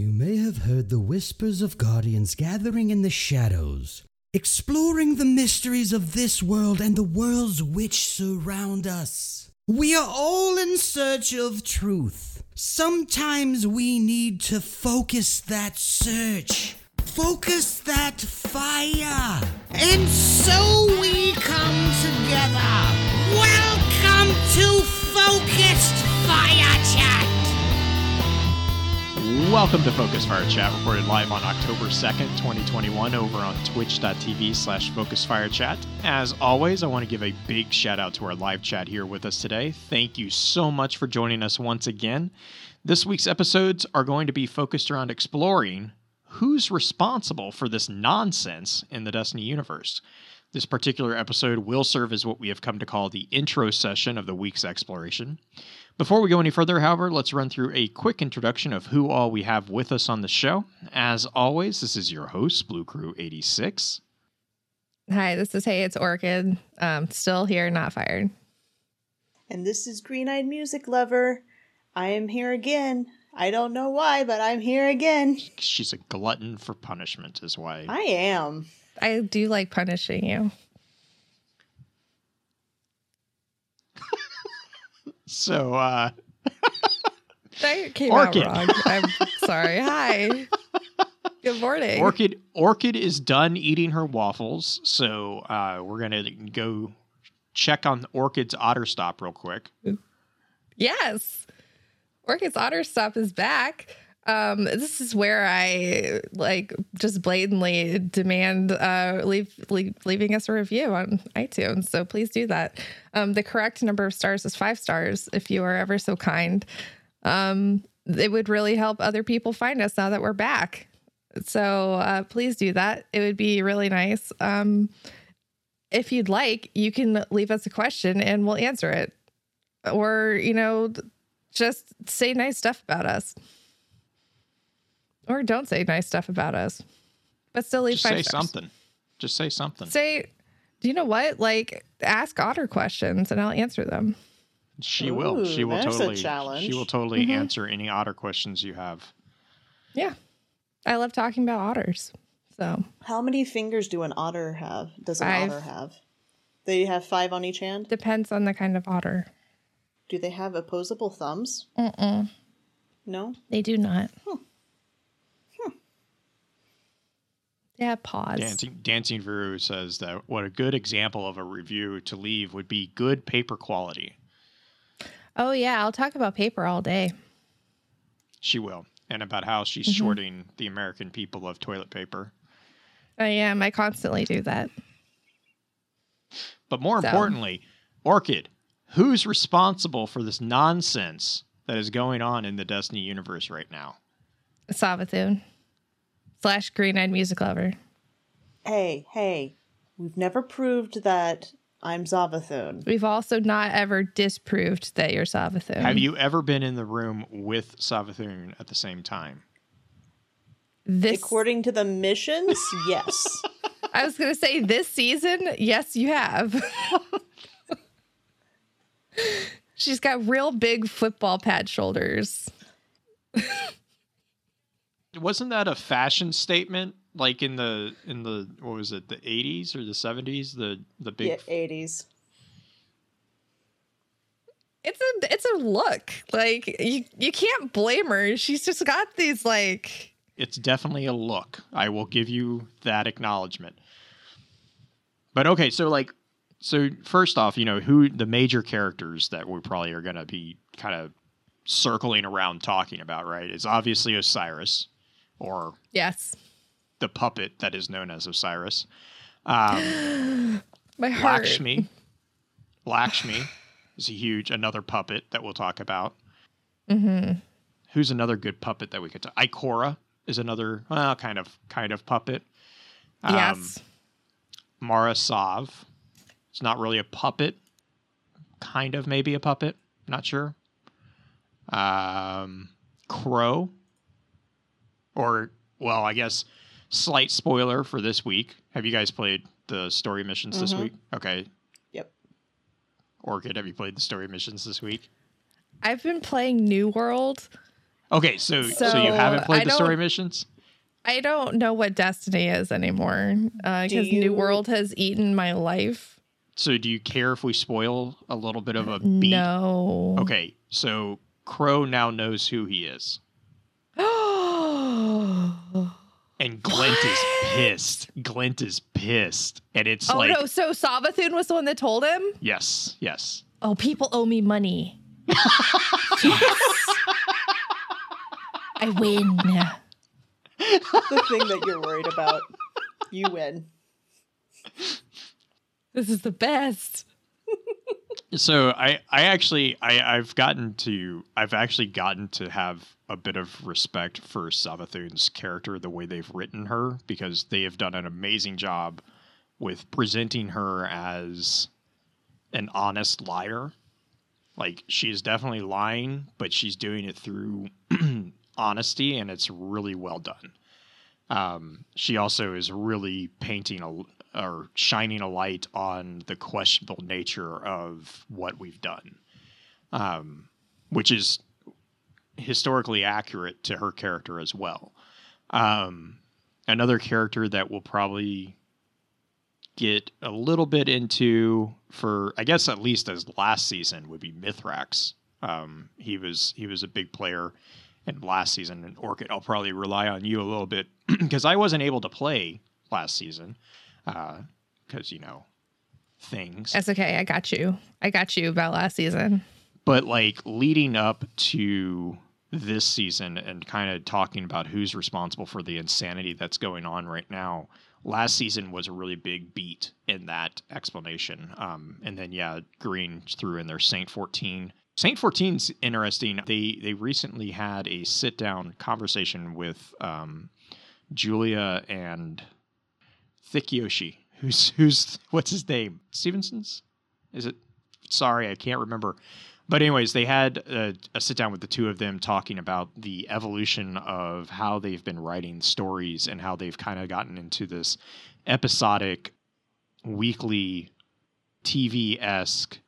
You may have heard the whispers of guardians gathering in the shadows, exploring the mysteries of this world and the worlds which surround us. We are all in search of truth. Sometimes we need to focus that search, focus that fire. And so we come together. Welcome to Focused Fire Chat. Welcome to Focus Fire Chat, recorded live on October 2nd, 2021, over on twitch.tv slash Focus Fire Chat. As always, I want to give a big shout out to our live chat here with us today. Thank you so much for joining us once again. This week's episodes are going to be focused around exploring who's responsible for this nonsense in the Destiny universe. This particular episode will serve as what we have come to call the intro session of the week's exploration. Before we go any further, however, let's run through a quick introduction of who all we have with us on the show. As always, this is your host, Blue Crew 86. Hi, this is Hey, it's Orchid. Um, still here, not fired. And this is Green Eyed Music Lover. I am here again. I don't know why, but I'm here again. She's a glutton for punishment, is why. I am. I do like punishing you. So, uh, That came Orchid. out wrong. I'm sorry. Hi. Good morning. Orchid Orchid is done eating her waffles, so uh, we're gonna go check on Orchid's otter stop real quick. Yes. Orchid's Otter Stop is back. Um, this is where I like just blatantly demand uh, leave, leave leaving us a review on iTunes. So please do that. Um, the correct number of stars is five stars. If you are ever so kind, um, it would really help other people find us now that we're back. So uh, please do that. It would be really nice. Um, if you'd like, you can leave us a question and we'll answer it, or you know, just say nice stuff about us or don't say nice stuff about us, but still leave Just five say stars. something. Just say something. Say, do you know what? Like, ask Otter questions and I'll answer them. she will. She will totally. challenge. She will totally Mhm. answer any otter questions you have. Yeah, I love talking about otters. So How many fingers do an otter have? Does an Five. otter have? They have five on each hand? depends on the kind of otter. Do they have opposable thumbs? Mm-mm, No? they do not. They have pause. Dancing Dancing Veru says that what a good example of a review to leave would be good paper quality. Oh yeah, I'll talk about paper all day. She will, and about how she's Mm-hmm. shorting the American people of toilet paper. I am. I constantly do that. But more So- importantly, Orchid, who's responsible for this nonsense that is going on in the Destiny universe right now? Savathun slash green eyed music lover. Hey, hey. We've never proved that I'm Savathun. We've also not ever disproved that you're Savathun. Have you ever been in the room with Savathun at the same time? This According to the missions, yes. I was gonna say this season, yes, you have. She's got real big football pad shoulders. Wasn't that a fashion statement like in the in the what was it, the 80s or the 70s, the the big yeah, 80s. It's a it's a look. Like you you can't blame her. She's just got these like it's definitely a look. I will give you that acknowledgement. But okay, so like so first off, you know, who the major characters that we probably are going to be kind of circling around talking about, right? Is obviously Osiris or yes. the puppet that is known as Osiris. Um, My heart. Lakshmi. Lakshmi is a huge another puppet that we'll talk about. Mm-hmm. Who's another good puppet that we could talk? Ikora is another well, kind of kind of puppet. Um, yes. Mara Sov. It's not really a puppet. Kind of maybe a puppet. Not sure. Um, Crow. Or, well, I guess slight spoiler for this week. Have you guys played the story missions this Mhm. week? Okay. Yep. Orchid, have you played the story missions this week? I've been playing New World. Okay, so so, you haven't played I the story missions? I don't know what Destiny is anymore because you- New World has eaten my life. So do you care if we spoil a little bit of a beat? No. Okay, so Crow now knows who he is. And Glint is pissed. Glint is pissed. And it's oh, like Oh no! So Savathun was the one that told him. Yes, yes. Oh, people owe me money. yes. I win. the thing that you're worried about. You win. This is the best. So I, I actually I, I've gotten to I've actually gotten to have a bit of respect for Savathun's character, the way they've written her, because they have done an amazing job with presenting her as an honest liar. Like she's definitely lying, but she's doing it through honesty, and it's really well done. Um, she also is really painting a or shining a light on the questionable nature of what we've done, um, which is historically accurate to her character as well. Um, another character that will probably get a little bit into for I guess at least as last season would be Mithrax. Um, he was he was a big player in last season and Orchid. I'll probably rely on you a little bit because I wasn't able to play last season because you know things. That's okay. I got you. I got you about last season. but like leading up to this season and kind of talking about who's responsible for the insanity that's going on right now last season was a really big beat in that explanation um, and then yeah green threw in their saint 14 saint 14's interesting they they recently had a sit down conversation with um, julia and thick yoshi who's who's what's his name? Stevenson's? Is it? Sorry i can't remember. But anyways, they had a, a sit down with the two of them talking about the evolution of how they've been writing stories and how they've kind of gotten into this episodic, weekly, TV esque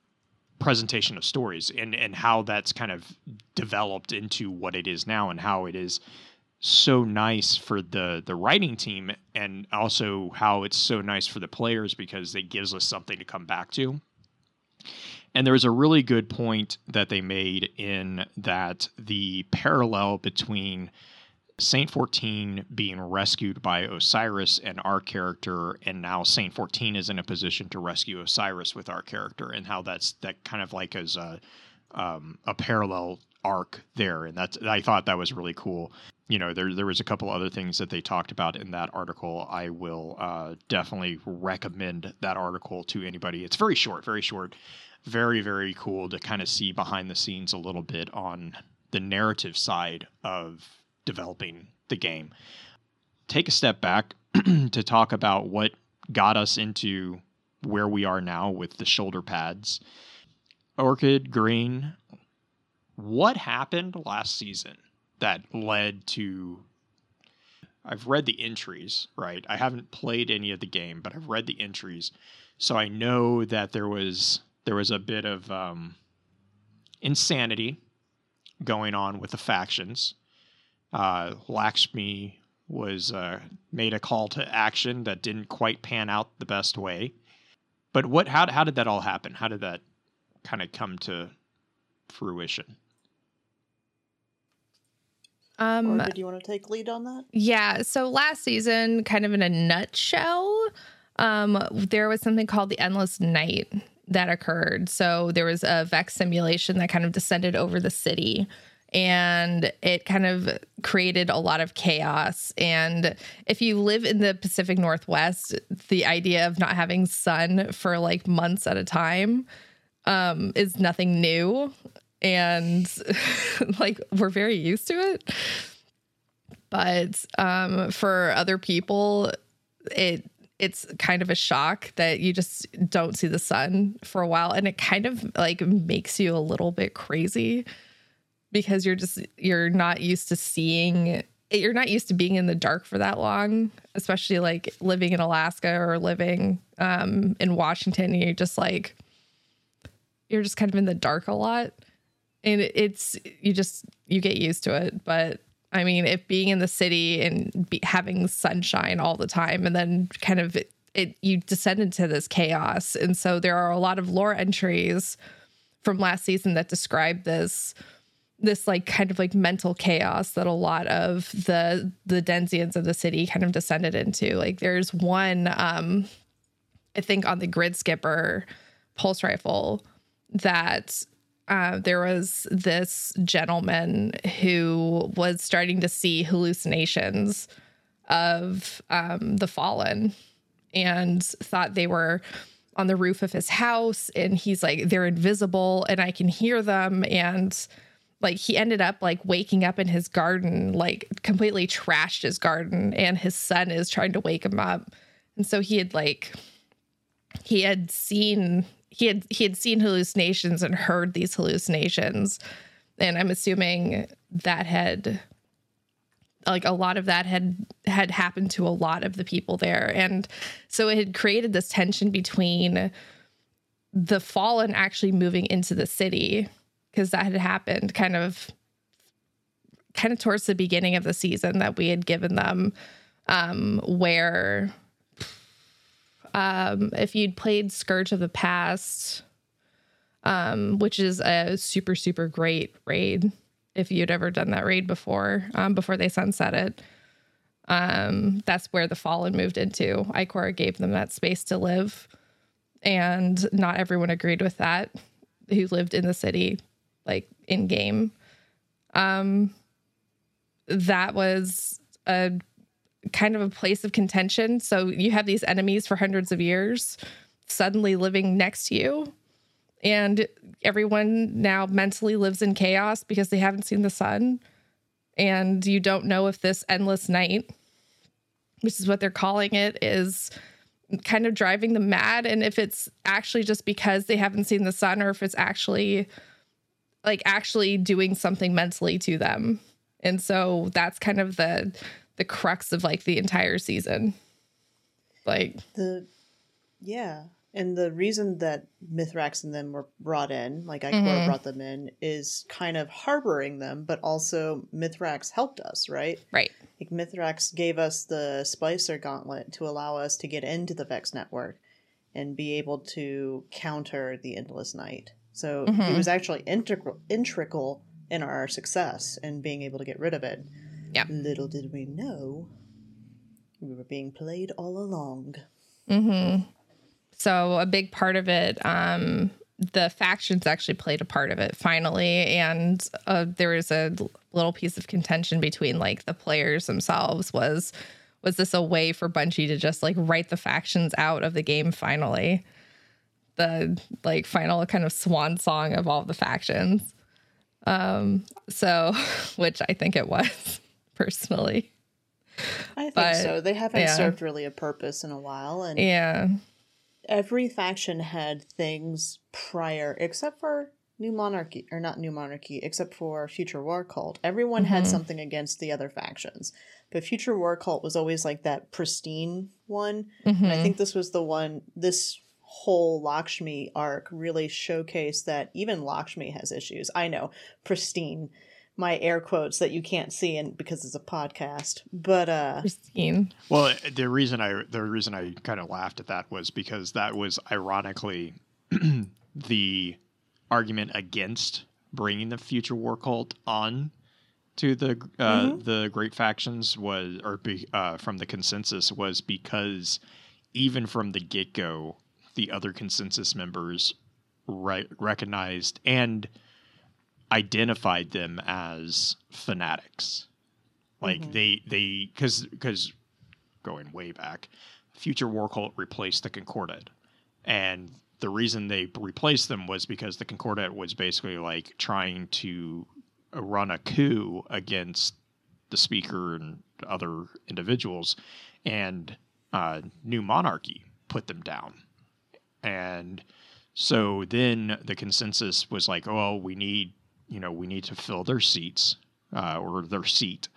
presentation of stories and and how that's kind of developed into what it is now and how it is so nice for the the writing team and also how it's so nice for the players because it gives us something to come back to. And there was a really good point that they made in that the parallel between Saint 14 being rescued by Osiris and our character, and now Saint 14 is in a position to rescue Osiris with our character, and how that's that kind of like as a um, a parallel arc there, and that's I thought that was really cool. You know, there there was a couple other things that they talked about in that article. I will uh, definitely recommend that article to anybody. It's very short, very short, very very cool to kind of see behind the scenes a little bit on the narrative side of developing the game. Take a step back to talk about what got us into where we are now with the shoulder pads. Orchid Green, what happened last season that led to I've read the entries, right? I haven't played any of the game, but I've read the entries. So I know that there was there was a bit of um, insanity going on with the factions. Uh, Lakshmi was uh, made a call to action that didn't quite pan out the best way. But what? How how did that all happen? How did that kind of come to fruition? Um, or did you want to take lead on that? Yeah. So last season, kind of in a nutshell, um, there was something called the Endless Night that occurred. So there was a Vex simulation that kind of descended over the city. And it kind of created a lot of chaos. And if you live in the Pacific Northwest, the idea of not having sun for like months at a time um, is nothing new. And like we're very used to it. But um, for other people it it's kind of a shock that you just don't see the sun for a while. And it kind of like makes you a little bit crazy because you're just you're not used to seeing you're not used to being in the dark for that long especially like living in alaska or living um, in washington. You're just like you're just kind of in the dark a lot and it's you just you get used to it but i mean if being in the city and be, having sunshine all the time and then kind of it, it you descend into this chaos and so there are a lot of lore entries from last season that describe this this like kind of like mental chaos that a lot of the the Denzians of the city kind of descended into. Like there's one um I think on the grid skipper pulse rifle that uh, there was this gentleman who was starting to see hallucinations of um, the fallen and thought they were on the roof of his house. And he's like they're invisible and i can hear them. And like he ended up like waking up in his garden like completely trashed his garden and his son is trying to wake him up. And so he had like he had seen he had he had seen hallucinations and heard these hallucinations. And i'm assuming that had like a lot of that had had happened to a lot of the people there. And so it had created this tension between the fallen actually moving into the city because that had happened kind of kind of towards the beginning of the season that we had given them um where um if you'd played Scourge of the Past um which is a super super great raid if you'd ever done that raid before um before they sunset it um that's where the fallen moved into Ikora gave them that space to live and not everyone agreed with that who lived in the city like in game. Um, that was a kind of a place of contention. So you have these enemies for hundreds of years suddenly living next to you. And everyone now mentally lives in chaos because they haven't seen the sun. And you don't know if this endless night, which is what they're calling it, is kind of driving them mad. And if it's actually just because they haven't seen the sun or if it's actually like actually doing something mentally to them. And so that's kind of the the crux of like the entire season. Like the yeah. And the reason that Mithrax and them were brought in, like Ikora mm-hmm. brought them in, is kind of harboring them, but also Mithrax helped us, right? Right. Like Mithrax gave us the Splicer Gauntlet to allow us to get into the Vex network and be able to counter the Endless Night. So mm-hmm. it was actually integral, integral in our success and being able to get rid of it. Yeah. Little did we know we were being played all along. Mm-hmm. So a big part of it, um, the factions actually played a part of it finally, and uh, there was a little piece of contention between like the players themselves. Was was this a way for Bungie to just like write the factions out of the game finally? the like final kind of swan song of all the factions. Um, so which I think it was personally. I think but, so. They haven't yeah. served really a purpose in a while and Yeah. Every faction had things prior except for New Monarchy or not New Monarchy, except for Future War Cult. Everyone mm-hmm. had something against the other factions. But Future War Cult was always like that pristine one. Mm-hmm. And I mm-hmm. think this was the one this whole Lakshmi arc really showcased that even Lakshmi has issues. I know, pristine, my air quotes that you can't see and because it's a podcast. But uh pristine. Well, the reason I the reason I kind of laughed at that was because that was ironically the argument against bringing the future war cult on to the uh, mm-hmm. the great factions was or be, uh, from the consensus was because even from the get go the other consensus members re- recognized and identified them as fanatics. Like mm-hmm. they they because because going way back, Future War Cult replaced the Concordat, and the reason they replaced them was because the Concordat was basically like trying to run a coup against the speaker and other individuals, and uh, New Monarchy put them down. And so then the consensus was like, oh, we need, you know, we need to fill their seats uh, or their seat,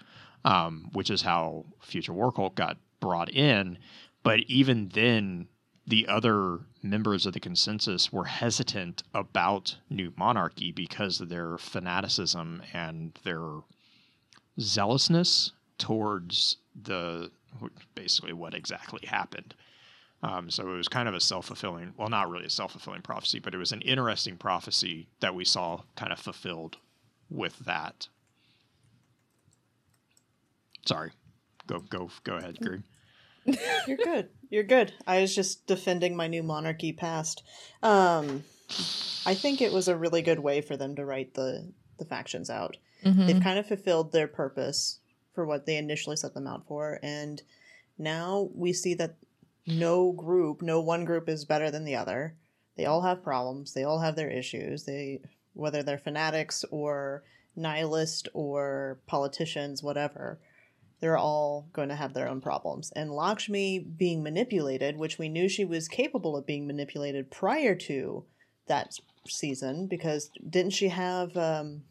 um, which is how Future War Cult got brought in. But even then, the other members of the consensus were hesitant about New Monarchy because of their fanaticism and their zealousness towards the basically what exactly happened. Um, so it was kind of a self fulfilling, well, not really a self fulfilling prophecy, but it was an interesting prophecy that we saw kind of fulfilled with that. Sorry, go go go ahead, Greg. You're good. You're good. I was just defending my new monarchy past. Um, I think it was a really good way for them to write the the factions out. Mm-hmm. They've kind of fulfilled their purpose for what they initially set them out for, and now we see that no group, no one group is better than the other. They all have problems. They all have their issues. They whether they're fanatics or nihilist or politicians, whatever they're all going to have their own problems. And Lakshmi being manipulated, which we knew she was capable of being manipulated prior to that season, because didn't she have um,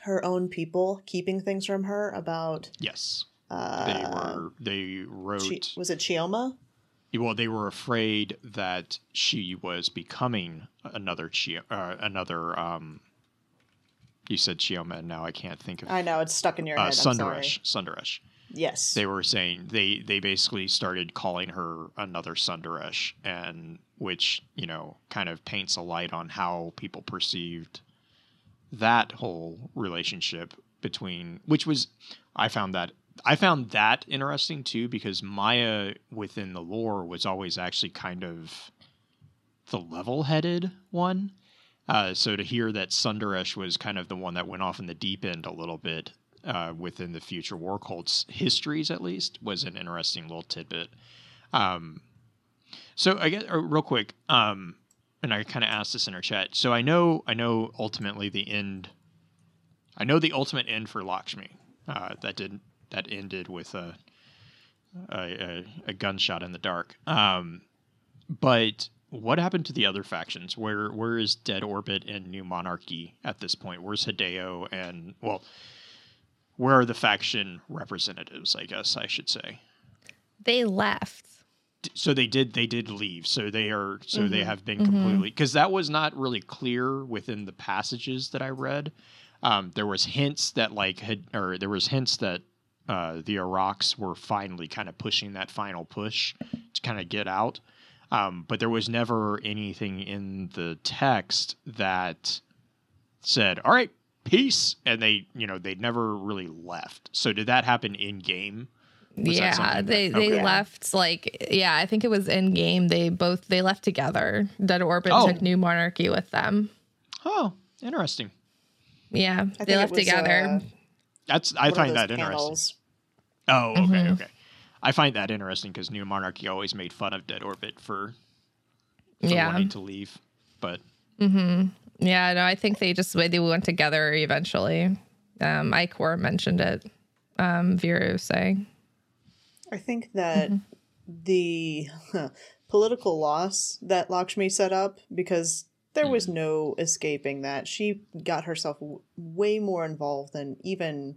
her own people keeping things from her about? Yes, Uh, they were. They wrote. Chi- was it Chioma? Well, they were afraid that she was becoming another Chi, uh, another. Um, you said Chioma, and now I can't think of I know it's stuck in your uh, head. I'm sorry. Sundaresh. Sundaresh. Yes. They were saying they they basically started calling her another Sundaresh, and which you know kind of paints a light on how people perceived that whole relationship between which was I found that I found that interesting too because Maya within the lore was always actually kind of the level-headed one. Uh, so to hear that Sundaresh was kind of the one that went off in the deep end a little bit uh, within the future war cults histories, at least, was an interesting little tidbit. Um, so I guess uh, real quick, um, and I kind of asked this in our chat. So I know, I know, ultimately the end. I know the ultimate end for Lakshmi. Uh, that did that ended with a a, a, a gunshot in the dark. Um, but what happened to the other factions? Where where is Dead Orbit and New Monarchy at this point? Where's Hideo and well, where are the faction representatives? I guess I should say. They left. So they did they did leave. So they are so they have been completely because that was not really clear within the passages that I read. Um, there was hints that like had or there was hints that uh, the Iraqs were finally kind of pushing that final push to kind of get out. Um, but there was never anything in the text that said, "All right, peace," and they, you know, they never really left. So did that happen in game? Was yeah, something they that- they okay. left like yeah, I think it was in game. They both they left together. Dead Orbit Oh. took New Monarchy with them. Oh, interesting. Yeah, I they left together. uh, That's I find those that interesting. Oh, okay, Mhm. okay. I find that interesting because New Monarchy always made fun of Dead Orbit for, for yeah, wanting to leave, but mm-hmm. yeah. No, I think they just they went together eventually. Um, Icor mentioned it. Um, Vera was saying. I think that the political loss that Lakshmi set up, because there was no escaping that, she got herself w- way more involved than even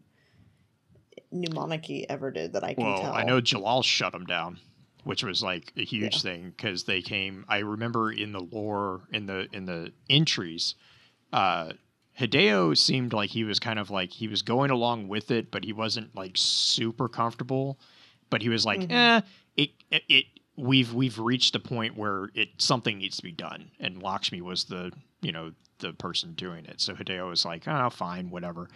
New Monarchy ever did. That I can well, tell. I know Jalal shut them down, which was like a huge thing because they came. I remember in the lore in the in the entries, uh, Hideo seemed like he was kind of like he was going along with it, but he wasn't like super comfortable. But he was like, eh, it, it it we've we've reached a point where it something needs to be done, and Lakshmi was the you know the person doing it. So Hideo was like, oh, fine, whatever.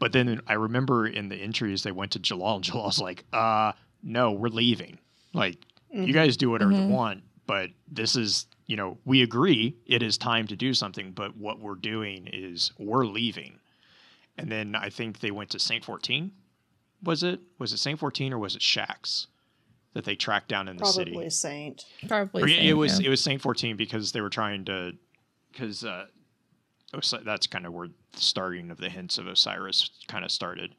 But then I remember in the entries they went to Jalal, and Jalal's like, uh, no, we're leaving. Like, you mm-hmm. guys do whatever you mm-hmm. want, but this is, you know, we agree it is time to do something, but what we're doing is we're leaving. And then I think they went to Saint 14. Was it? Was it Saint 14 or was it Shax that they tracked down in the probably city? Probably Saint. Probably Or, yeah, it was yeah. it was Saint fourteen because they were trying to because uh, Osi- that's kind of where the starting of the hints of Osiris kind of started.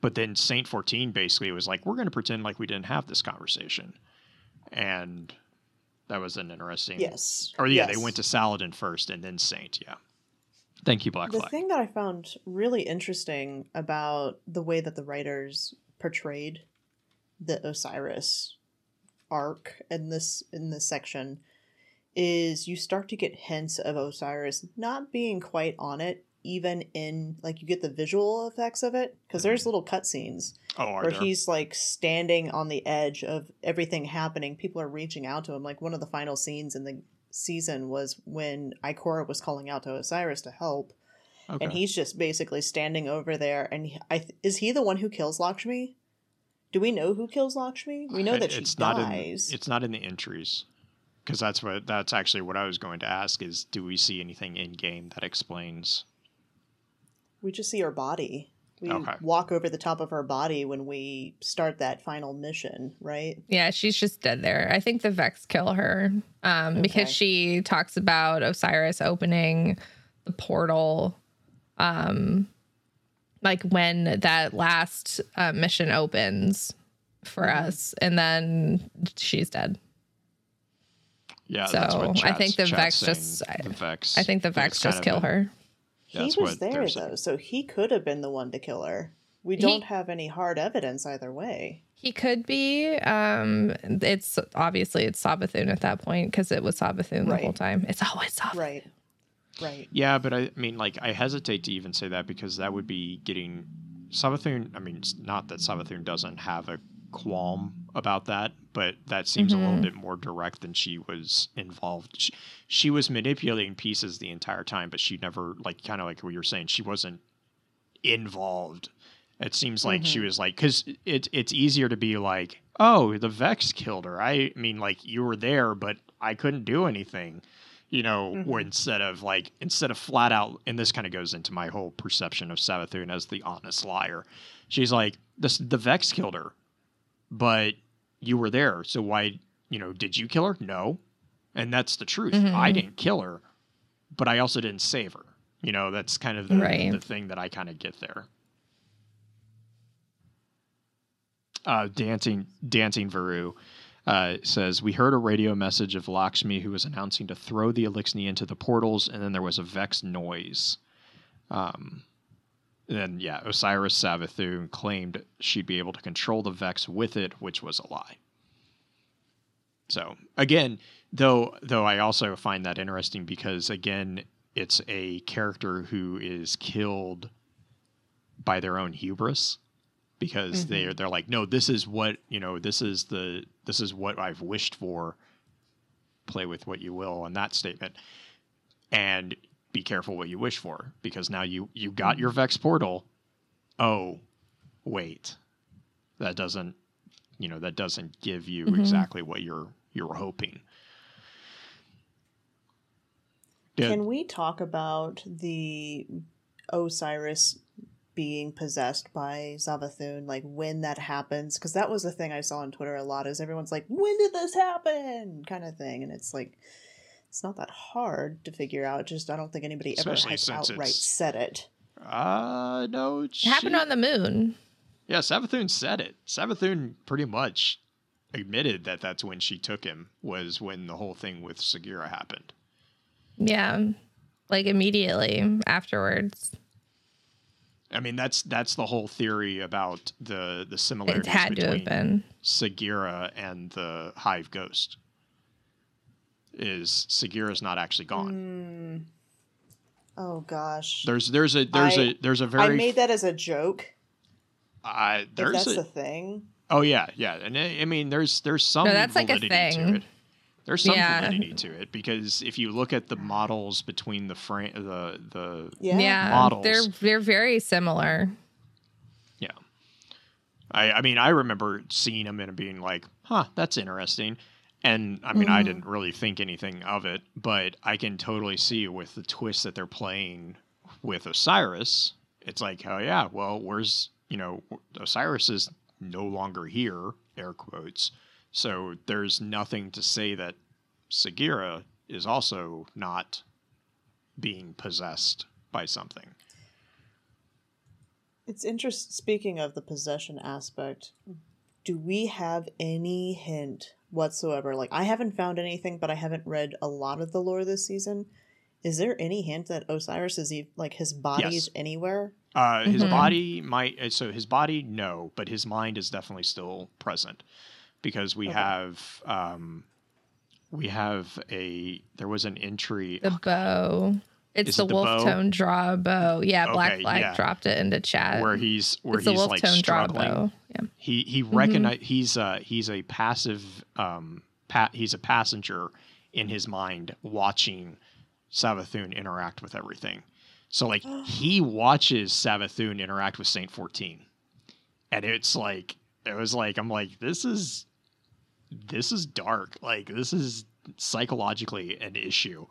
But then Saint fourteen basically was like, we're going to pretend like we didn't have this conversation. and that was an interesting. Yes. Or yeah, yes. they went to Saladin first and then Saint. Yeah. Thank you, Black the Flag. thing that I found really interesting about the way that the writers portrayed the Osiris arc in this in this section is you start to get hints of Osiris not being quite on it even in like you get the visual effects of it because hmm. there's little cutscenes oh, where there? he's like standing on the edge of everything happening. People are reaching out to him. Like one of the final scenes in the season was when Ikora was calling out to Osiris to help, okay. and he's just basically standing over there. And he, I is he the one who kills Lakshmi? Do we know who kills Lakshmi? We know It- that she it's not in dies. it's not in the entries because that's what that's actually what I was going to ask is do we see anything in game that explains we just see her body. We Okay. walk over the top of her body when we start that final mission, right? Yeah, she's just dead there. I think the Vex kill her um, Okay. because she talks about Osiris opening the portal, um, like when that last uh, mission opens for Mm-hmm. us, and then she's dead. yeah that's what So, I think the chat's Vex just- the Vex I think the it's Vex just kill a- her. He was there though, so he could have been the one to kill her. We don't have any hard evidence either way. He could be. Um, it's obviously it's Savathun at that point because it was Savathun the whole time. It's always Savathun. Right. Right. Yeah, but I mean, like, I hesitate to even say that because that would be getting Savathun. I mean, it's not that Savathun doesn't have a qualm about that, but that seems a little mm-hmm. bit more direct than she was involved. She, she was manipulating pieces the entire time, but she never, like, kind of like what you're saying, she wasn't involved. It seems like she mm-hmm. was like, because it, it's easier to be like, oh, the Vex killed her. I mean, like, you were there, but I couldn't do anything you know, where mm-hmm. instead of like instead of flat out, and this kind of goes into my whole perception of Savathun as the honest liar. She's like, this the Vex killed her, but you were there, so why, you know, did you kill her? No, and that's the truth. Mm-hmm, I mm-hmm. didn't kill her, but I also didn't save her. You know, that's kind of the, Right. the thing that I kind of get there. Uh, dancing, dancing Varu uh, says we heard a radio message of Lakshmi who was announcing to throw the Eliksni into the portals, and then there was a Vex noise. Um, then yeah, Osiris Savathun claimed she'd be able to control the Vex with it, which was a lie. So again, though, though I also find that interesting because again, it's a character who is killed by their own hubris because mm-hmm. they're they're like, no, this is what you know, this is the this is what I've wished for. Play with what you will on that statement, and be careful what you wish for because now you you got your mm-hmm. Vex portal. Oh, wait, that doesn't you know that doesn't give you mm-hmm. exactly what you're you're hoping. Can we talk about the Osiris being possessed by Savathun, like when that happens? Because that was the thing I saw on Twitter a lot. Is everyone's like, "When did this happen?" kind of thing, and it's like, it's not that hard to figure out. Just I don't think anybody Especially ever has outright it's- said it. Uh no, It happened on the moon. Yeah, Savathun said it. Savathun pretty much admitted that that's when she took him was when the whole thing with Sagira happened. Yeah, like immediately afterwards. I mean, that's that's the whole theory about the the similarities It had to have between been. Sagira and the Hive Ghost. Is Sagira's not actually gone? Oh gosh, There's there's a there's I- a there's a very I made that as a joke. uh, there's that's a, the thing. Oh yeah, yeah, and I I mean, there's there's some No, that's like a validity to thing. It. There's some Yeah. validity to it because if you look at the models between the frame, the the Yeah. Yeah, models. they're they're very similar. yeah, I I mean, I remember seeing them and being like, huh, that's interesting. And I mean, Mm-hmm. I didn't really think anything of it, but I can totally see with the twist that they're playing with Osiris. It's like, oh yeah, well, where's you know Osiris is no longer here, air quotes. So there's nothing to say that Sagira is also not being possessed by something. It's interesting. Speaking of the possession aspect, do we have any hint whatsoever. Like I haven't found anything, but I haven't read a lot of the lore this season. Is there any hint that Osiris is e- like his body's Yes. anywhere? Uh, his Mhm. body might. So his body, no, but his mind is definitely still present because we Okay. have um, we have a. There was an entry. The bow. It's Is the it the wolf bow? tone draw bow. Yeah, Black Okay, Flag yeah. dropped it into chat. where he's where it's the he's wolf like tone draw struggling. bow. Yeah. He he Mm-hmm. he's uh he's a passive um pa- he's a passenger in his mind watching Savathun interact with everything. So like he watches Savathun interact with Saint 14. And it's like it was like I'm like this is this is dark. Like this is psychologically an issue.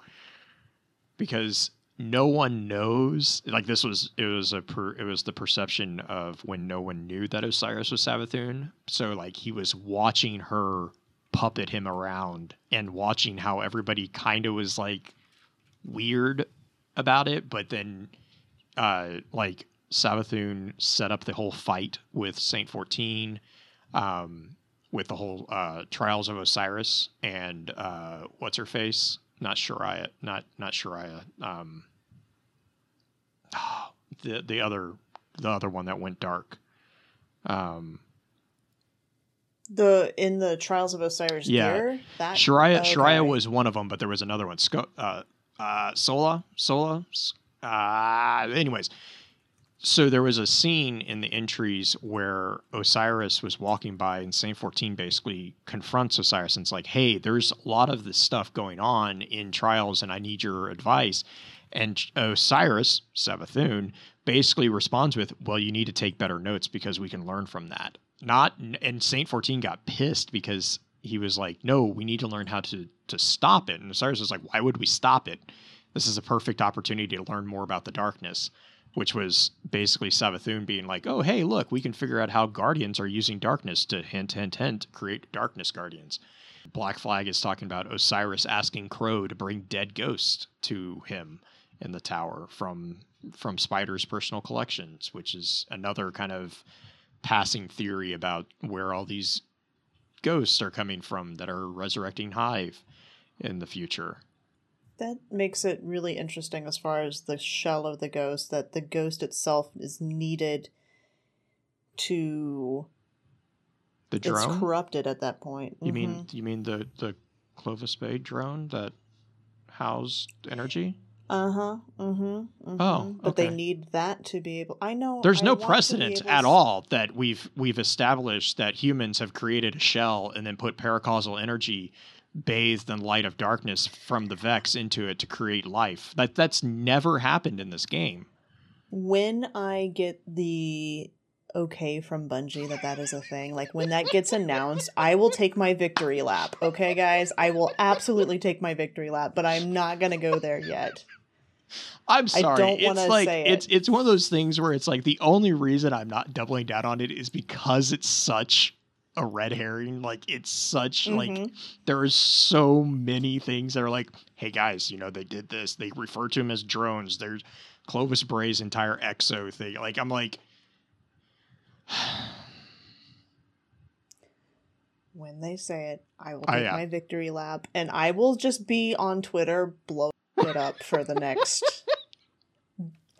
Because no one knows like this was it was a per, it was the perception of when no one knew that Osiris was Savathun. So like he was watching her puppet him around and watching how everybody kind of was like weird about it. But then uh like Savathun set up the whole fight with Saint 14 um with the whole uh trials of Osiris and uh what's her face not Shariah not not Shariah um the the other the other one that went dark um The in the Trials of Osiris Yeah. gear. That Shariah okay. Shariah was one of them but there was another one Sco- uh uh Sola Sola uh anyways so there was a scene in the entries where Osiris was walking by and Saint 14 basically confronts Osiris and it's like, hey, there's a lot of this stuff going on in trials and I need your advice. And Osiris, Savathun, basically responds with, well, you need to take better notes because we can learn from that. Not and Saint 14 got pissed because he was like, no, we need to learn how to to stop it. And Osiris was like, why would we stop it? This is a perfect opportunity to learn more about the darkness which was basically Savathun being like, "Oh, hey, look, we can figure out how guardians are using darkness to hint, hint, hint, create darkness guardians." Black Flag is talking about Osiris asking Crow to bring dead ghosts to him in the tower from from Spider's personal collections, which is another kind of passing theory about where all these ghosts are coming from that are resurrecting Hive in the future. That makes it really interesting as far as the shell of the ghost, that the ghost itself is needed to The it's drone. corrupted at that point. You Mhm. mean you mean the the Clovis Bray drone that housed energy? Uh-huh. Mm-hmm. Oh, But they need that to be able I know There's I no want to precedent at all that we've we've established that humans have created a shell and then put paracausal energy bathed in light of darkness from the Vex into it to create life. That that's never happened in this game. When I get the okay from Bungie that that is a thing, like when that gets announced, I will take my victory lap. Okay, guys? I will absolutely take my victory lap, but I'm not going to go there yet. I'm I sorry. don't it's like say it. it's it's one of those things where it's like the only reason I'm not doubling down on it is because it's such a red herring. Like it's such like Mhm. there are so many things that are like, hey guys, you know, they did this. They refer to them as drones. There's Clovis Bray's entire exo thing. Like I'm like, When they say it, I will Oh, take yeah. my victory lap and I will just be on Twitter blowing it up for the next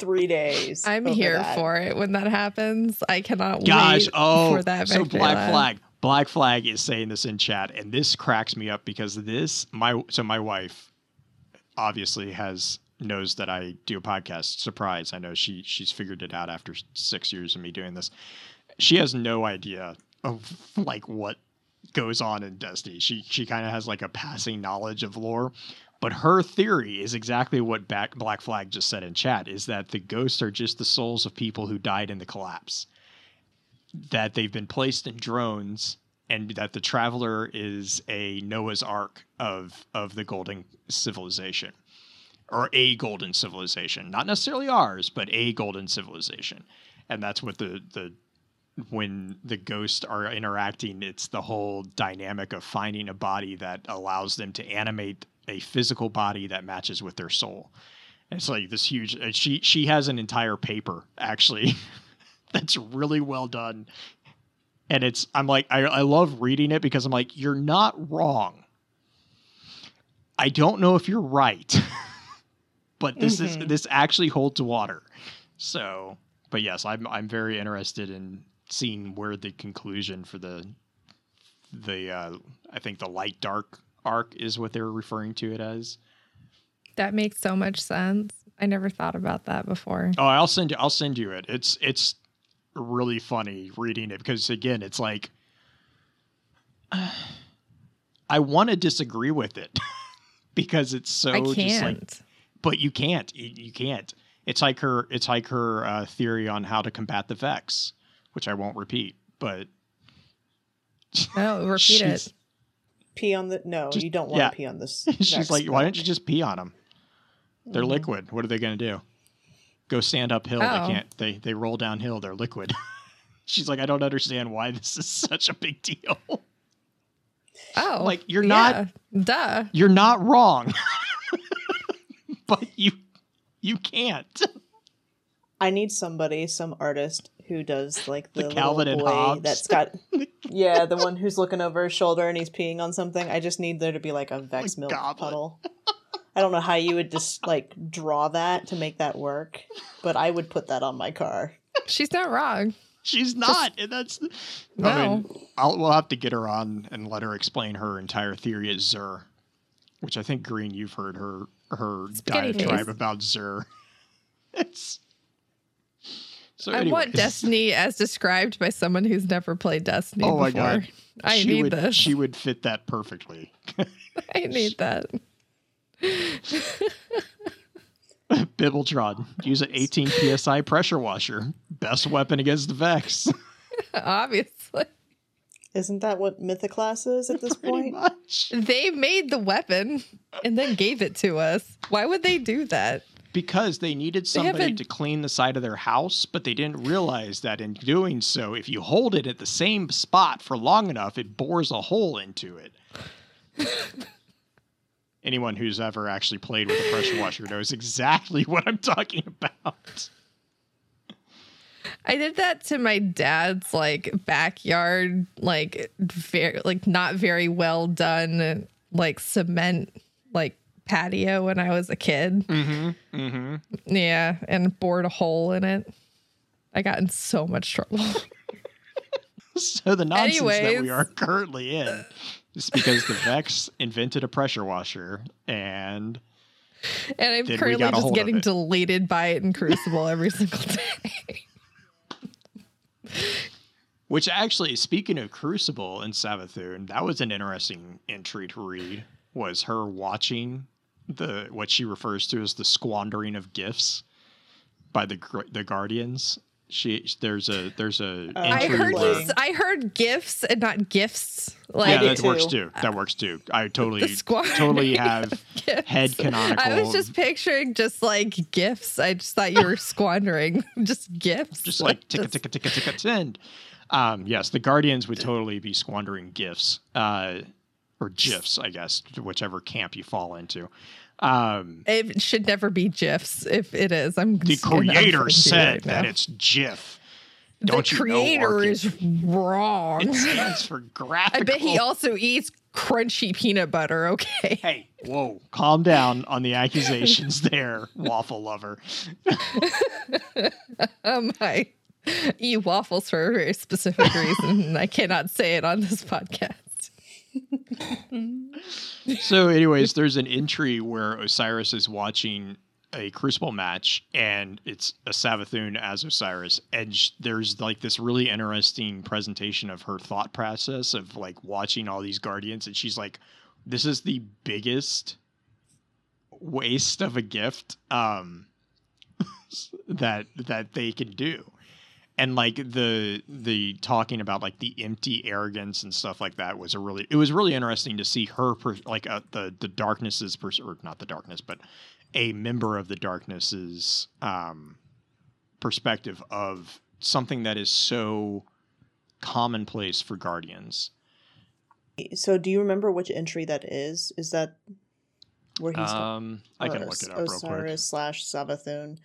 three days. I'm here that. for it when that happens. I cannot gosh, wait oh, for that so Black lap. Flag. Black Flag is saying this in chat, and this cracks me up because this my so my wife obviously has knows that I do a podcast. Surprise! I know she she's figured it out after six years of me doing this. She has no idea of like what goes on in Destiny. She she kind of has like a passing knowledge of lore. But her theory is exactly what Black Flag just said in chat: is that the ghosts are just the souls of people who died in the collapse. That they've been placed in drones and that the traveler is a Noah's Ark of of the golden civilization or a golden civilization. Not necessarily ours but a golden civilization. And that's what the the when the ghosts are interacting it's the whole dynamic of finding a body that allows them to animate a physical body that matches with their soul and it's like this huge and she she has an entire paper actually that's really well done and it's I'm like I, I love reading it because I'm like you're not wrong. I don't know if you're right, but this Mhm. is this actually holds water. So, but yes, I'm I'm very interested in seeing where the conclusion for the the uh, I think the light dark arc is what they're referring to it as. That makes so much sense. I never thought about that before. Oh, I'll send you. I'll send you it. It's it's really funny reading it because again, it's like I want to disagree with it because it's so I just like, can't. but you can't. You, you can't. It's like her. It's like her uh, theory on how to combat the Vex, which I won't repeat. But no, repeat it. Pee on the no, Just- you don't want yeah. to pee on this. she's next like, why don't you just pee on them? They're Mhm. liquid. What are they going to do? Go stand uphill. Oh. They can't. They they roll downhill. They're liquid. She's like, I don't understand why this is such a big deal. Oh, like, you're not- yeah, Duh. You're not wrong, but you you can't. I need somebody, some artist who does like The the, Calvin and little boy Hobbes. that's got yeah, the one who's looking over his shoulder and he's peeing on something. I just need there to be like a Vex milk goblet. puddle. I don't know how you would just like draw that to make that work, but I would put that on my car. She's not wrong. She's not, and that's. I No. mean, I'll, we'll have to get her on and let her explain her entire theory at Xur, which I think Green, you've heard her her Spaghetti diatribe face. about Xur. It's so. I want. Destiny as described by someone who's never played Destiny Oh my before. god, I she need would, this. She would fit that perfectly. I need that. Bibbletron, use an 18 psi pressure washer. Best weapon against the Vex. Obviously. Isn't that what Mythoclast is at this Pretty point? much. They made the weapon and then gave it to us. Why would they do that? Because they needed They somebody a- to clean the side of their house, but they didn't realize that in doing so, if you hold it at the same spot for long enough, it bores a hole into it. Anyone who's ever actually played with a pressure washer knows exactly what I'm talking about. I did that to my dad's like backyard, like very like not very well done like cement like patio when I was a kid. Mm-hmm. Mm-hmm. Yeah, and bored a hole in it. I got in so much trouble. So the nonsense that we are currently in is because the Vex invented a pressure washer and And I'm currently just getting deleted by it in Crucible every single day. Which actually, speaking of Crucible and Savathun, that was an interesting entry to read. Was her watching the what she refers to as the squandering of gifts by the the Guardians. She there's a there's a Oh, I heard where, I heard gifts and not gifts. yeah Like did that works too. too. That works too. I totally totally have head canonical. I was just picturing just like gifts. I just thought you were squandering just gifts. just like ticka Just- ticka ticka ticka send. Um, yes, the Guardians would totally be squandering gifts, uh, or gifs, I guess, whichever camp you fall into. Um, It should never be gifs. If it is, I'm the creator you said right that it's GIF. the Don't you know, creator is wrong. It stands for graphical. I bet he also eats crunchy peanut butter. Okay. Hey, whoa, calm down on the accusations there, waffle lover. Um, I eat waffles for a very specific reason, I cannot say it on this podcast. So, anyways, there's an entry where Osiris is watching a Crucible match, and it's a Savathun as Osiris, and sh- there's like this really interesting presentation of her thought process of like watching all these Guardians, and she's like, "This is the biggest waste of a gift um, that that they can do." And like the the talking about like the empty arrogance and stuff like that was a really it was really interesting to see her per, like uh, the the darkness's pers- or not the darkness but a member of the darkness's um perspective of something that is so commonplace for guardians So, do you remember which entry that is? Is that where he's um i can look it up real quick Osiris slash Savathun.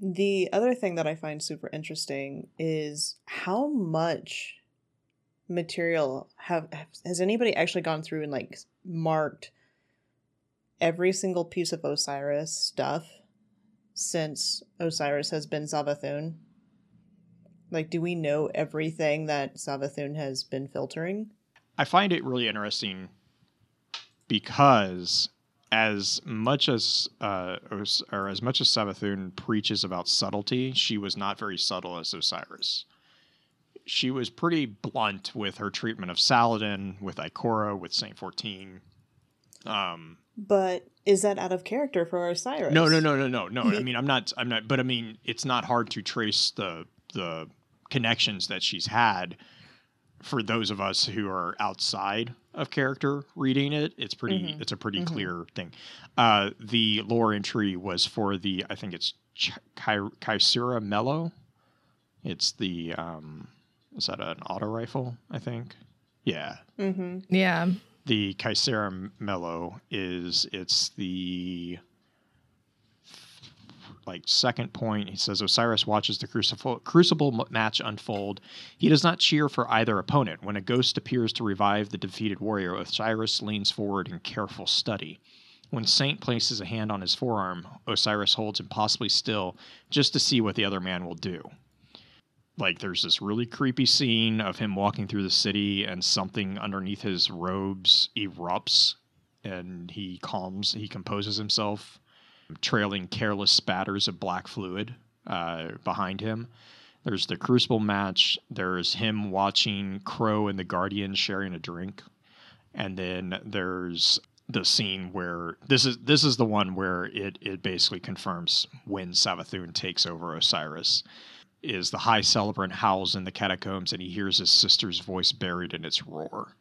The other thing that I find super interesting is how much material have has anybody actually gone through and like marked every single piece of Osiris stuff since Osiris has been Savathun? Like, do we know everything that Savathun has been filtering? I find it really interesting because as much as uh, Os- or as much as Savathun preaches about subtlety, she was not very subtle as Osiris. She was pretty blunt with her treatment of Saladin, with Ikora, with Saint Fourteen. Um, But is that out of character for Osiris? no, no, no, no, no, no. I mean, I'm not. I'm not. But I mean, it's not hard to trace the the connections that she's had for those of us who are outside of character reading it. It's pretty. It's a pretty clear thing. Uh, the lore entry was for the. I think it's Ch- Kai- Kaisura Mello. It's the. Um, is that an auto rifle? I think. Yeah, Mm-hmm. Yeah. the Kaisera Mello is it's the like second point. He says Osiris watches the crucible, crucible match unfold. He does not cheer for either opponent. When a ghost appears to revive the defeated warrior, Osiris leans forward in careful study. When Saint places a hand on his forearm, Osiris holds impossibly still just to see what the other man will do like there's this really creepy scene of him walking through the city and something underneath his robes erupts and he calms he composes himself trailing careless spatters of black fluid uh, behind him. There's the crucible match. There's him watching crow and the guardian sharing a drink. And then there's the scene where this is this is the one where it it basically confirms when Savathun takes over Osiris is the high celebrant howls in the catacombs and he hears his sister's voice buried in its roar.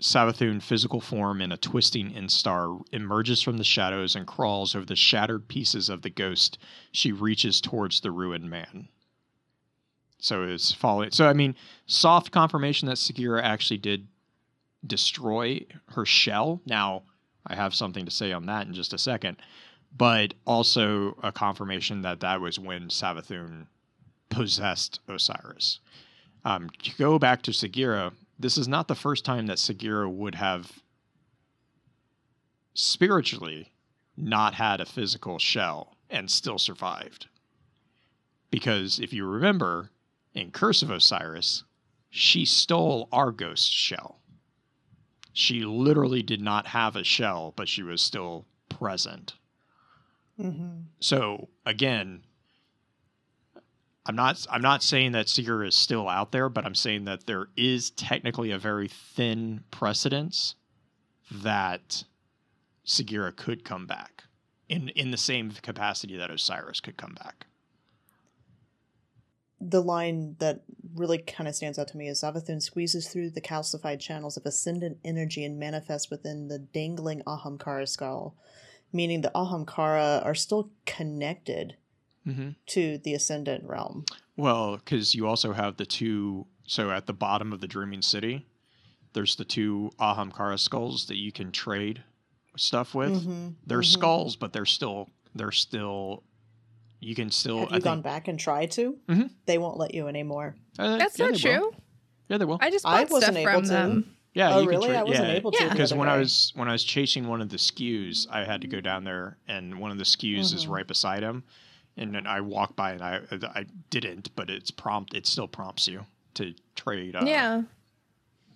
Savathun, physical form in a twisting instar, emerges from the shadows and crawls over the shattered pieces of the ghost. She reaches towards the ruined man. So it's following. So I mean, soft confirmation that Sagira actually did destroy her shell. Now, I have something to say on that in just a second but also a confirmation that that was when Savathun possessed Osiris. Um, to go back to Sagira, this is not the first time that Sagira would have spiritually not had a physical shell and still survived. Because if you remember, in Curse of Osiris, she stole our ghost shell. She literally did not have a shell, but she was still present. Mm-hmm. So again, I'm not I'm not saying that Sagira is still out there, but I'm saying that there is technically a very thin precedence that Sagira could come back in in the same capacity that Osiris could come back. The line that really kind of stands out to me is Savathun squeezes through the calcified channels of ascendant energy and manifests within the dangling Ahamkara skull, meaning the Ahamkara are still connected Mm-hmm. to the ascendant realm. Well, because you also have the two. So at the bottom of the Dreaming City, there's the two Ahamkara skulls that you can trade stuff with. Mhm, They're mhm. skulls, but they're still they're still. You can still. Have I you gone think, back and tried to? Mhm. They won't let you anymore. Uh, That's yeah, not they will. true. Yeah, they will. I just I wasn't stuff able from to. them. Yeah, oh, you can really? tra- I wasn't yeah. able to. Because other when I was when I was chasing one of the skews, I had to go down there, and one of the skews is Mhm. right beside him, and then I walk by and I I didn't, but it's prompt. It still prompts you to trade. Uh, yeah.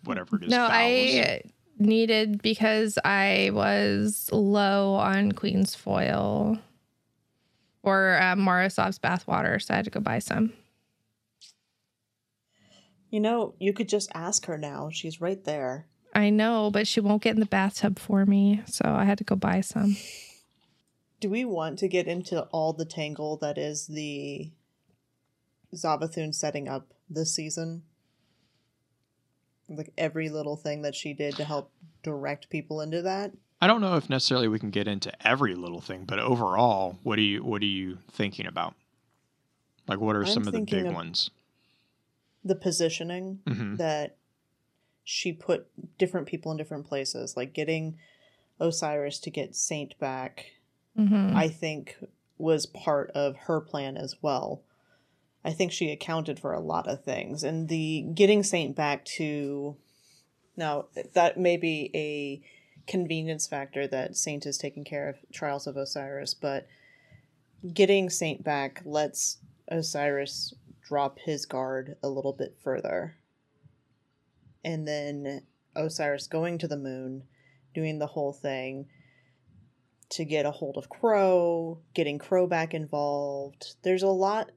whatever it is. No. I needed because I was low on Queen's foil or uh, Mara Sov's bathwater, so I had to go buy some. You know, you could just ask her now. She's right there. I know, but she won't get in the bathtub for me, so I had to go buy some. Do we want to get into all the tangle that is the Savathun setting up this season? Like every little thing that she did to help direct people into that? I don't know if necessarily we can get into every little thing, but overall, what are you what are you thinking about? Like, what are I'm some of the big of- ones? The positioning hmm that she put different people in different places, like getting Osiris to get Saint back, hmm I think was part of her plan as well. I think she accounted for a lot of things. And the getting Saint back to now that may be a convenience factor that Saint is taking care of Trials of Osiris, but getting Saint back lets Osiris drop his guard a little bit further. And then Osiris going to the moon, doing the whole thing to get a hold of Crow, getting Crow back involved. There's a lot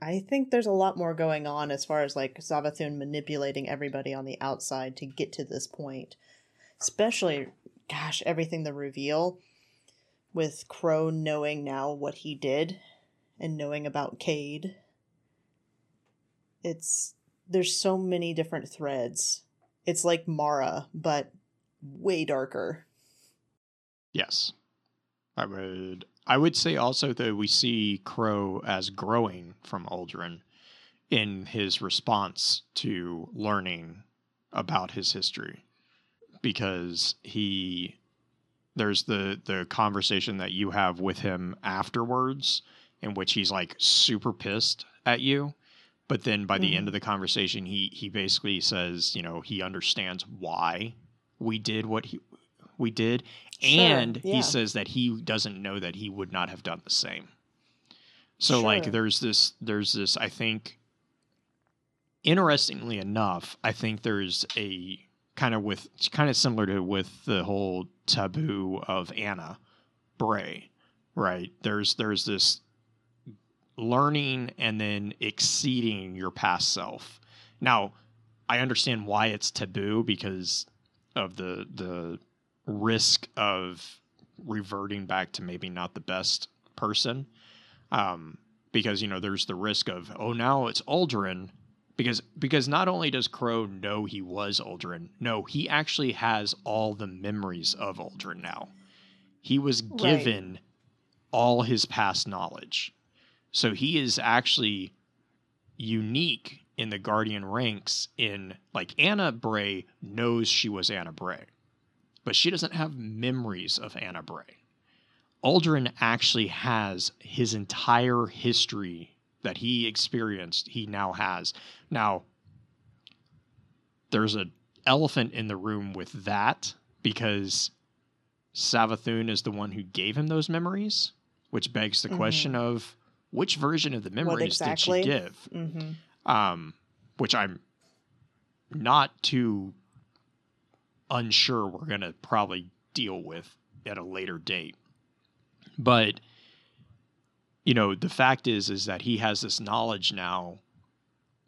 I think there's a lot more going on as far as like Savathun manipulating everybody on the outside to get to this point. Especially gosh, everything the reveal with Crow knowing now what he did and knowing about Cayde. It's there's so many different threads. It's like Mara, but way darker. Yes. I would I would say also that we see Crow as growing from Uldren in his response to learning about his history because he there's the the conversation that you have with him afterwards in which he's like super pissed at you but then by the Mm-hmm. end of the conversation he he basically says you know he understands why we did what he we did Sure, and yeah. he says that he doesn't know that he would not have done the same. So like there's this there's this i think interestingly enough i think there's a kind of with kind of similar to with the whole taboo of Ana Bray right? There's there's this learning and then exceeding your past self. Now i understand why it's taboo because of the the risk of reverting back to maybe not the best person um because you know there's the risk of oh now it's Uldren because because not only does Crow know he was Uldren, no he actually has all the memories of Uldren now. He was Right. given all his past knowledge. So he is actually unique in the guardian ranks in like Ana Bray knows she was Ana Bray but she doesn't have memories of Ana Bray. Uldren actually has his entire history that he experienced, he now has. Now, there's an elephant in the room with that because Savathun is the one who gave him those memories, which begs the question of which version of the memories exactly? did she give? Mm-hmm. um, which I'm not too unsure we're going to probably deal with at a later date. But you know, the fact is is that he has this knowledge now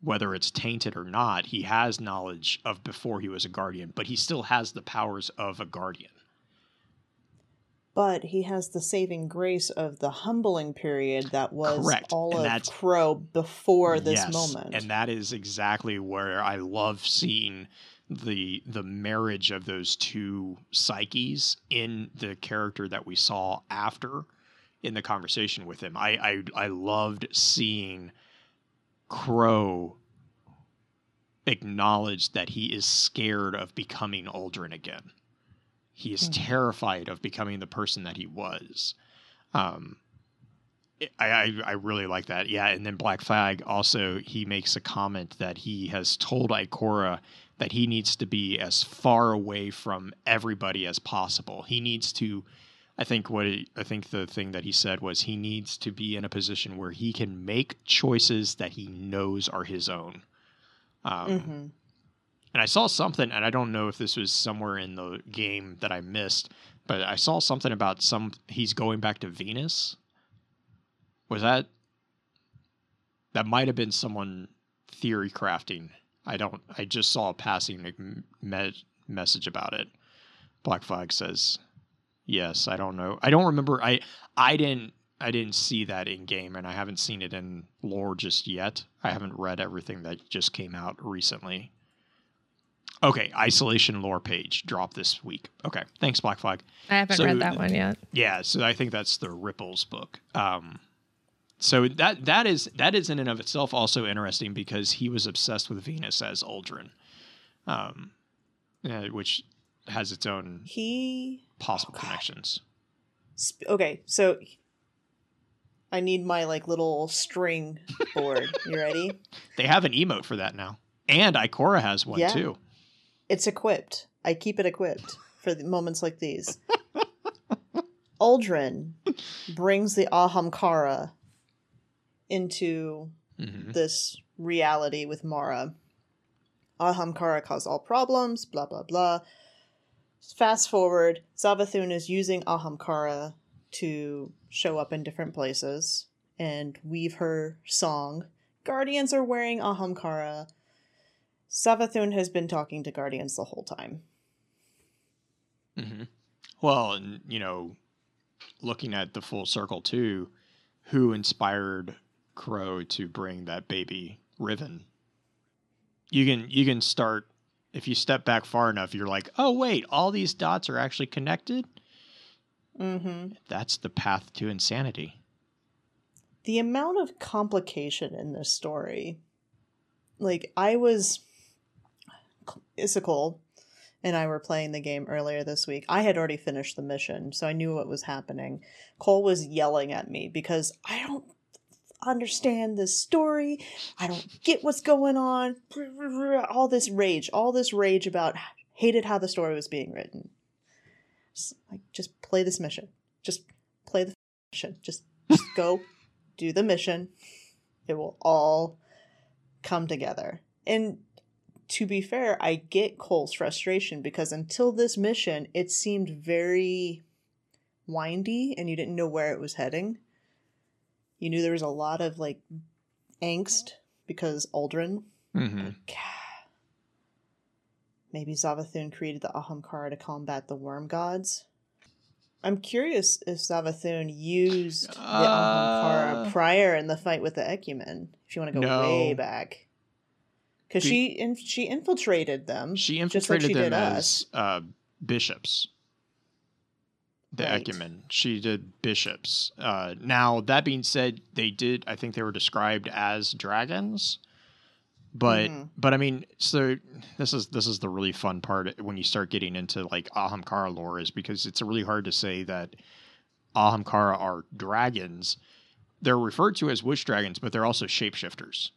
whether it's tainted or not, he has knowledge of before he was a guardian, but he still has the powers of a guardian. But he has the saving grace of the humbling period that was Correct, all and of Crow before this Yes, moment. and that is exactly where I love seeing the the marriage of those two psyches in the character that we saw after in the conversation with him. I I, I loved seeing Crow acknowledge that he is scared of becoming Uldren again. He is Mhm. terrified of becoming the person that he was. Um, I, I I really like that. Yeah, and then Black Flag also he makes a comment that he has told Ikora that he needs to be as far away from everybody as possible. He needs to I think what it, I think the thing that he said was he needs to be in a position where he can make choices that he knows are his own. Um, Mhm. and I saw something, and I don't know if this was somewhere in the game that I missed, but I saw something about some he's going back to Venus. Was that that might have been someone theory crafting? I don't. I just saw a passing me- message about it. Black Flag says, "Yes, I don't know. I don't remember. I I didn't." I didn't see that in game, and I haven't seen it in lore just yet. I haven't read everything that just came out recently. Okay, isolation lore page dropped this week. Okay, thanks, Black Flag. I haven't So- read that one yet. Yeah, so I think that's the Ripples book. Um, so that that is that is in and of itself also interesting because he was obsessed with Venus as Uldren, um, which has its own He possible God. connections. Sp- okay, so I need my like little string board. You ready? They have an emote for that now. And Ikora has one Yeah. too. It's equipped. I keep it equipped for the moments like these. Uldren brings the Ahamkara into Mhm. this reality with Mara. Ahamkara caused all problems, blah blah blah. Fast forward, Savathun is using Ahamkara to show up in different places and weave her song. Guardians are wearing Ahamkara. Savathun has been talking to Guardians the whole time. hmm Well, and you know, looking at the full circle too, who inspired Crow to bring that baby Riven? You can you can start if you step back far enough. You're like, oh wait, all these dots are actually connected. Mm-hmm. That's the path to insanity. the amount of complication in this story like i was Issacol and i were playing the game earlier this week i had already finished the mission so i knew what was happening cole was yelling at me because i don't understand this story i don't get what's going on all this rage all this rage about hated how the story was being written just, like just play this mission just play the mission just, just go do the mission. It will all come together. And to be fair, I get Cole's frustration because until this mission, it seemed very windy and you didn't know where it was heading. You knew there was a lot of like angst because Uldren. Mm-hmm. Like, maybe Savathun created the Ahamkara to combat the worm gods. I'm curious if Savathun used the Uh, Ahamkara prior in the fight with the Ecumene. If you want to go No. way back, because she in, she infiltrated them. She just like infiltrated she them did as uh, bishops. The Right. Ecumene. She did bishops. Uh, now that being said, they did. I think they were described as dragons. But Mhm. but I mean, so this is this is the really fun part when you start getting into like Ahamkara lore is because it's really hard to say that Ahamkara are dragons. They're referred to as witch dragons, but they're also shapeshifters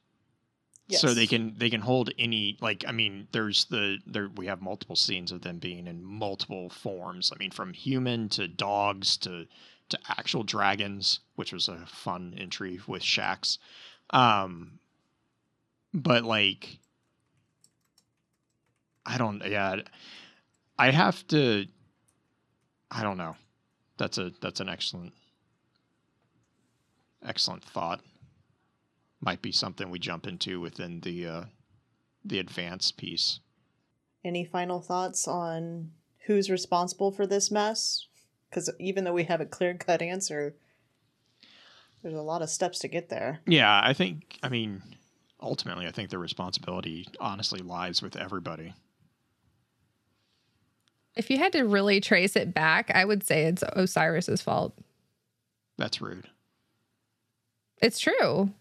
so they can they can hold any like i mean there's the there we have multiple scenes of them being in multiple forms. I mean from human to dogs to to actual dragons which was a fun entry with Shax. um but like i don't yeah i have to i don't know. That's a that's an excellent excellent thought might be something we jump into within the uh, the advanced piece. Any final thoughts on who's responsible for this mess? Because even though we have a clear cut answer, there's a lot of steps to get there. Yeah, I think. I mean, ultimately, I think the responsibility honestly lies with everybody. If you had to really trace it back, I would say it's Osiris's fault. That's rude. It's true.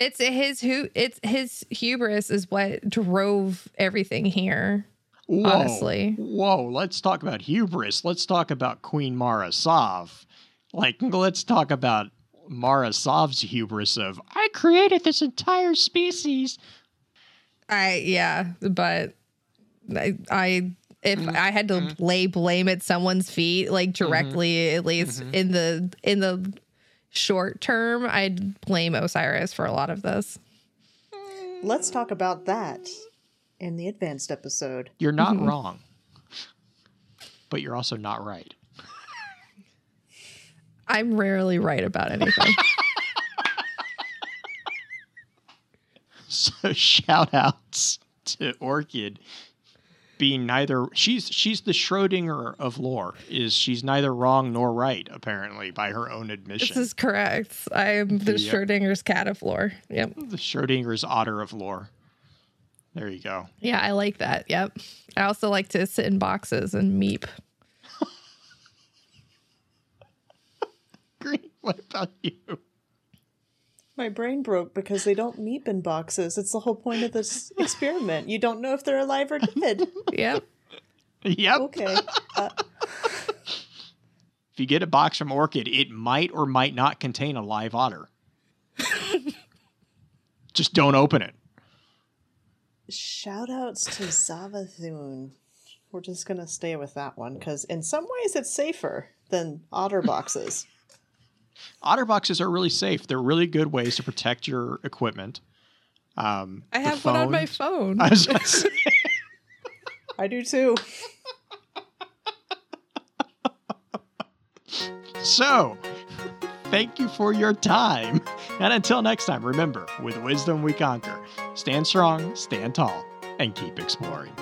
It's his who it's his hubris is what drove everything here. Whoa, Honestly. whoa. Let's talk about hubris. Let's talk about Queen Mara Sov. Like, let's talk about Mara Sov's hubris of I created this entire species. I yeah, but I, I if Mm-hmm. I had to lay blame at someone's feet, like directly, at least Mm-hmm. in the in the short term, I'd blame Osiris for a lot of this. Let's talk about that in the advanced episode. You're not Mm-hmm. wrong, but you're also not right. I'm rarely right about anything. So shout outs to Orchid being neither she's she's the Schrodinger of lore is she's neither wrong nor right apparently by her own admission. this is correct. I am the Yep. Schrodinger's cat of lore. Yep. the Schrodinger's otter of lore. There you go. Yeah, I like that. Yep. I also like to sit in boxes and meep. Green, what about you? My brain broke because they don't meep in boxes. It's the whole point of this experiment. You don't know if they're alive or dead. Yep. Yep. Okay. Uh, If you get a box from Orchid, it might or might not contain a live otter. Just don't open it. Shout outs to Savathun. We're just gonna stay with that one because in some ways it's safer than otter boxes. Otter boxes are really safe. They're really good ways to protect your equipment. Um, I the have one on my phone- phone. I was about I do too. so, thank you for your time. And until next time, remember, with wisdom we conquer. Stand strong, stand tall, and keep exploring.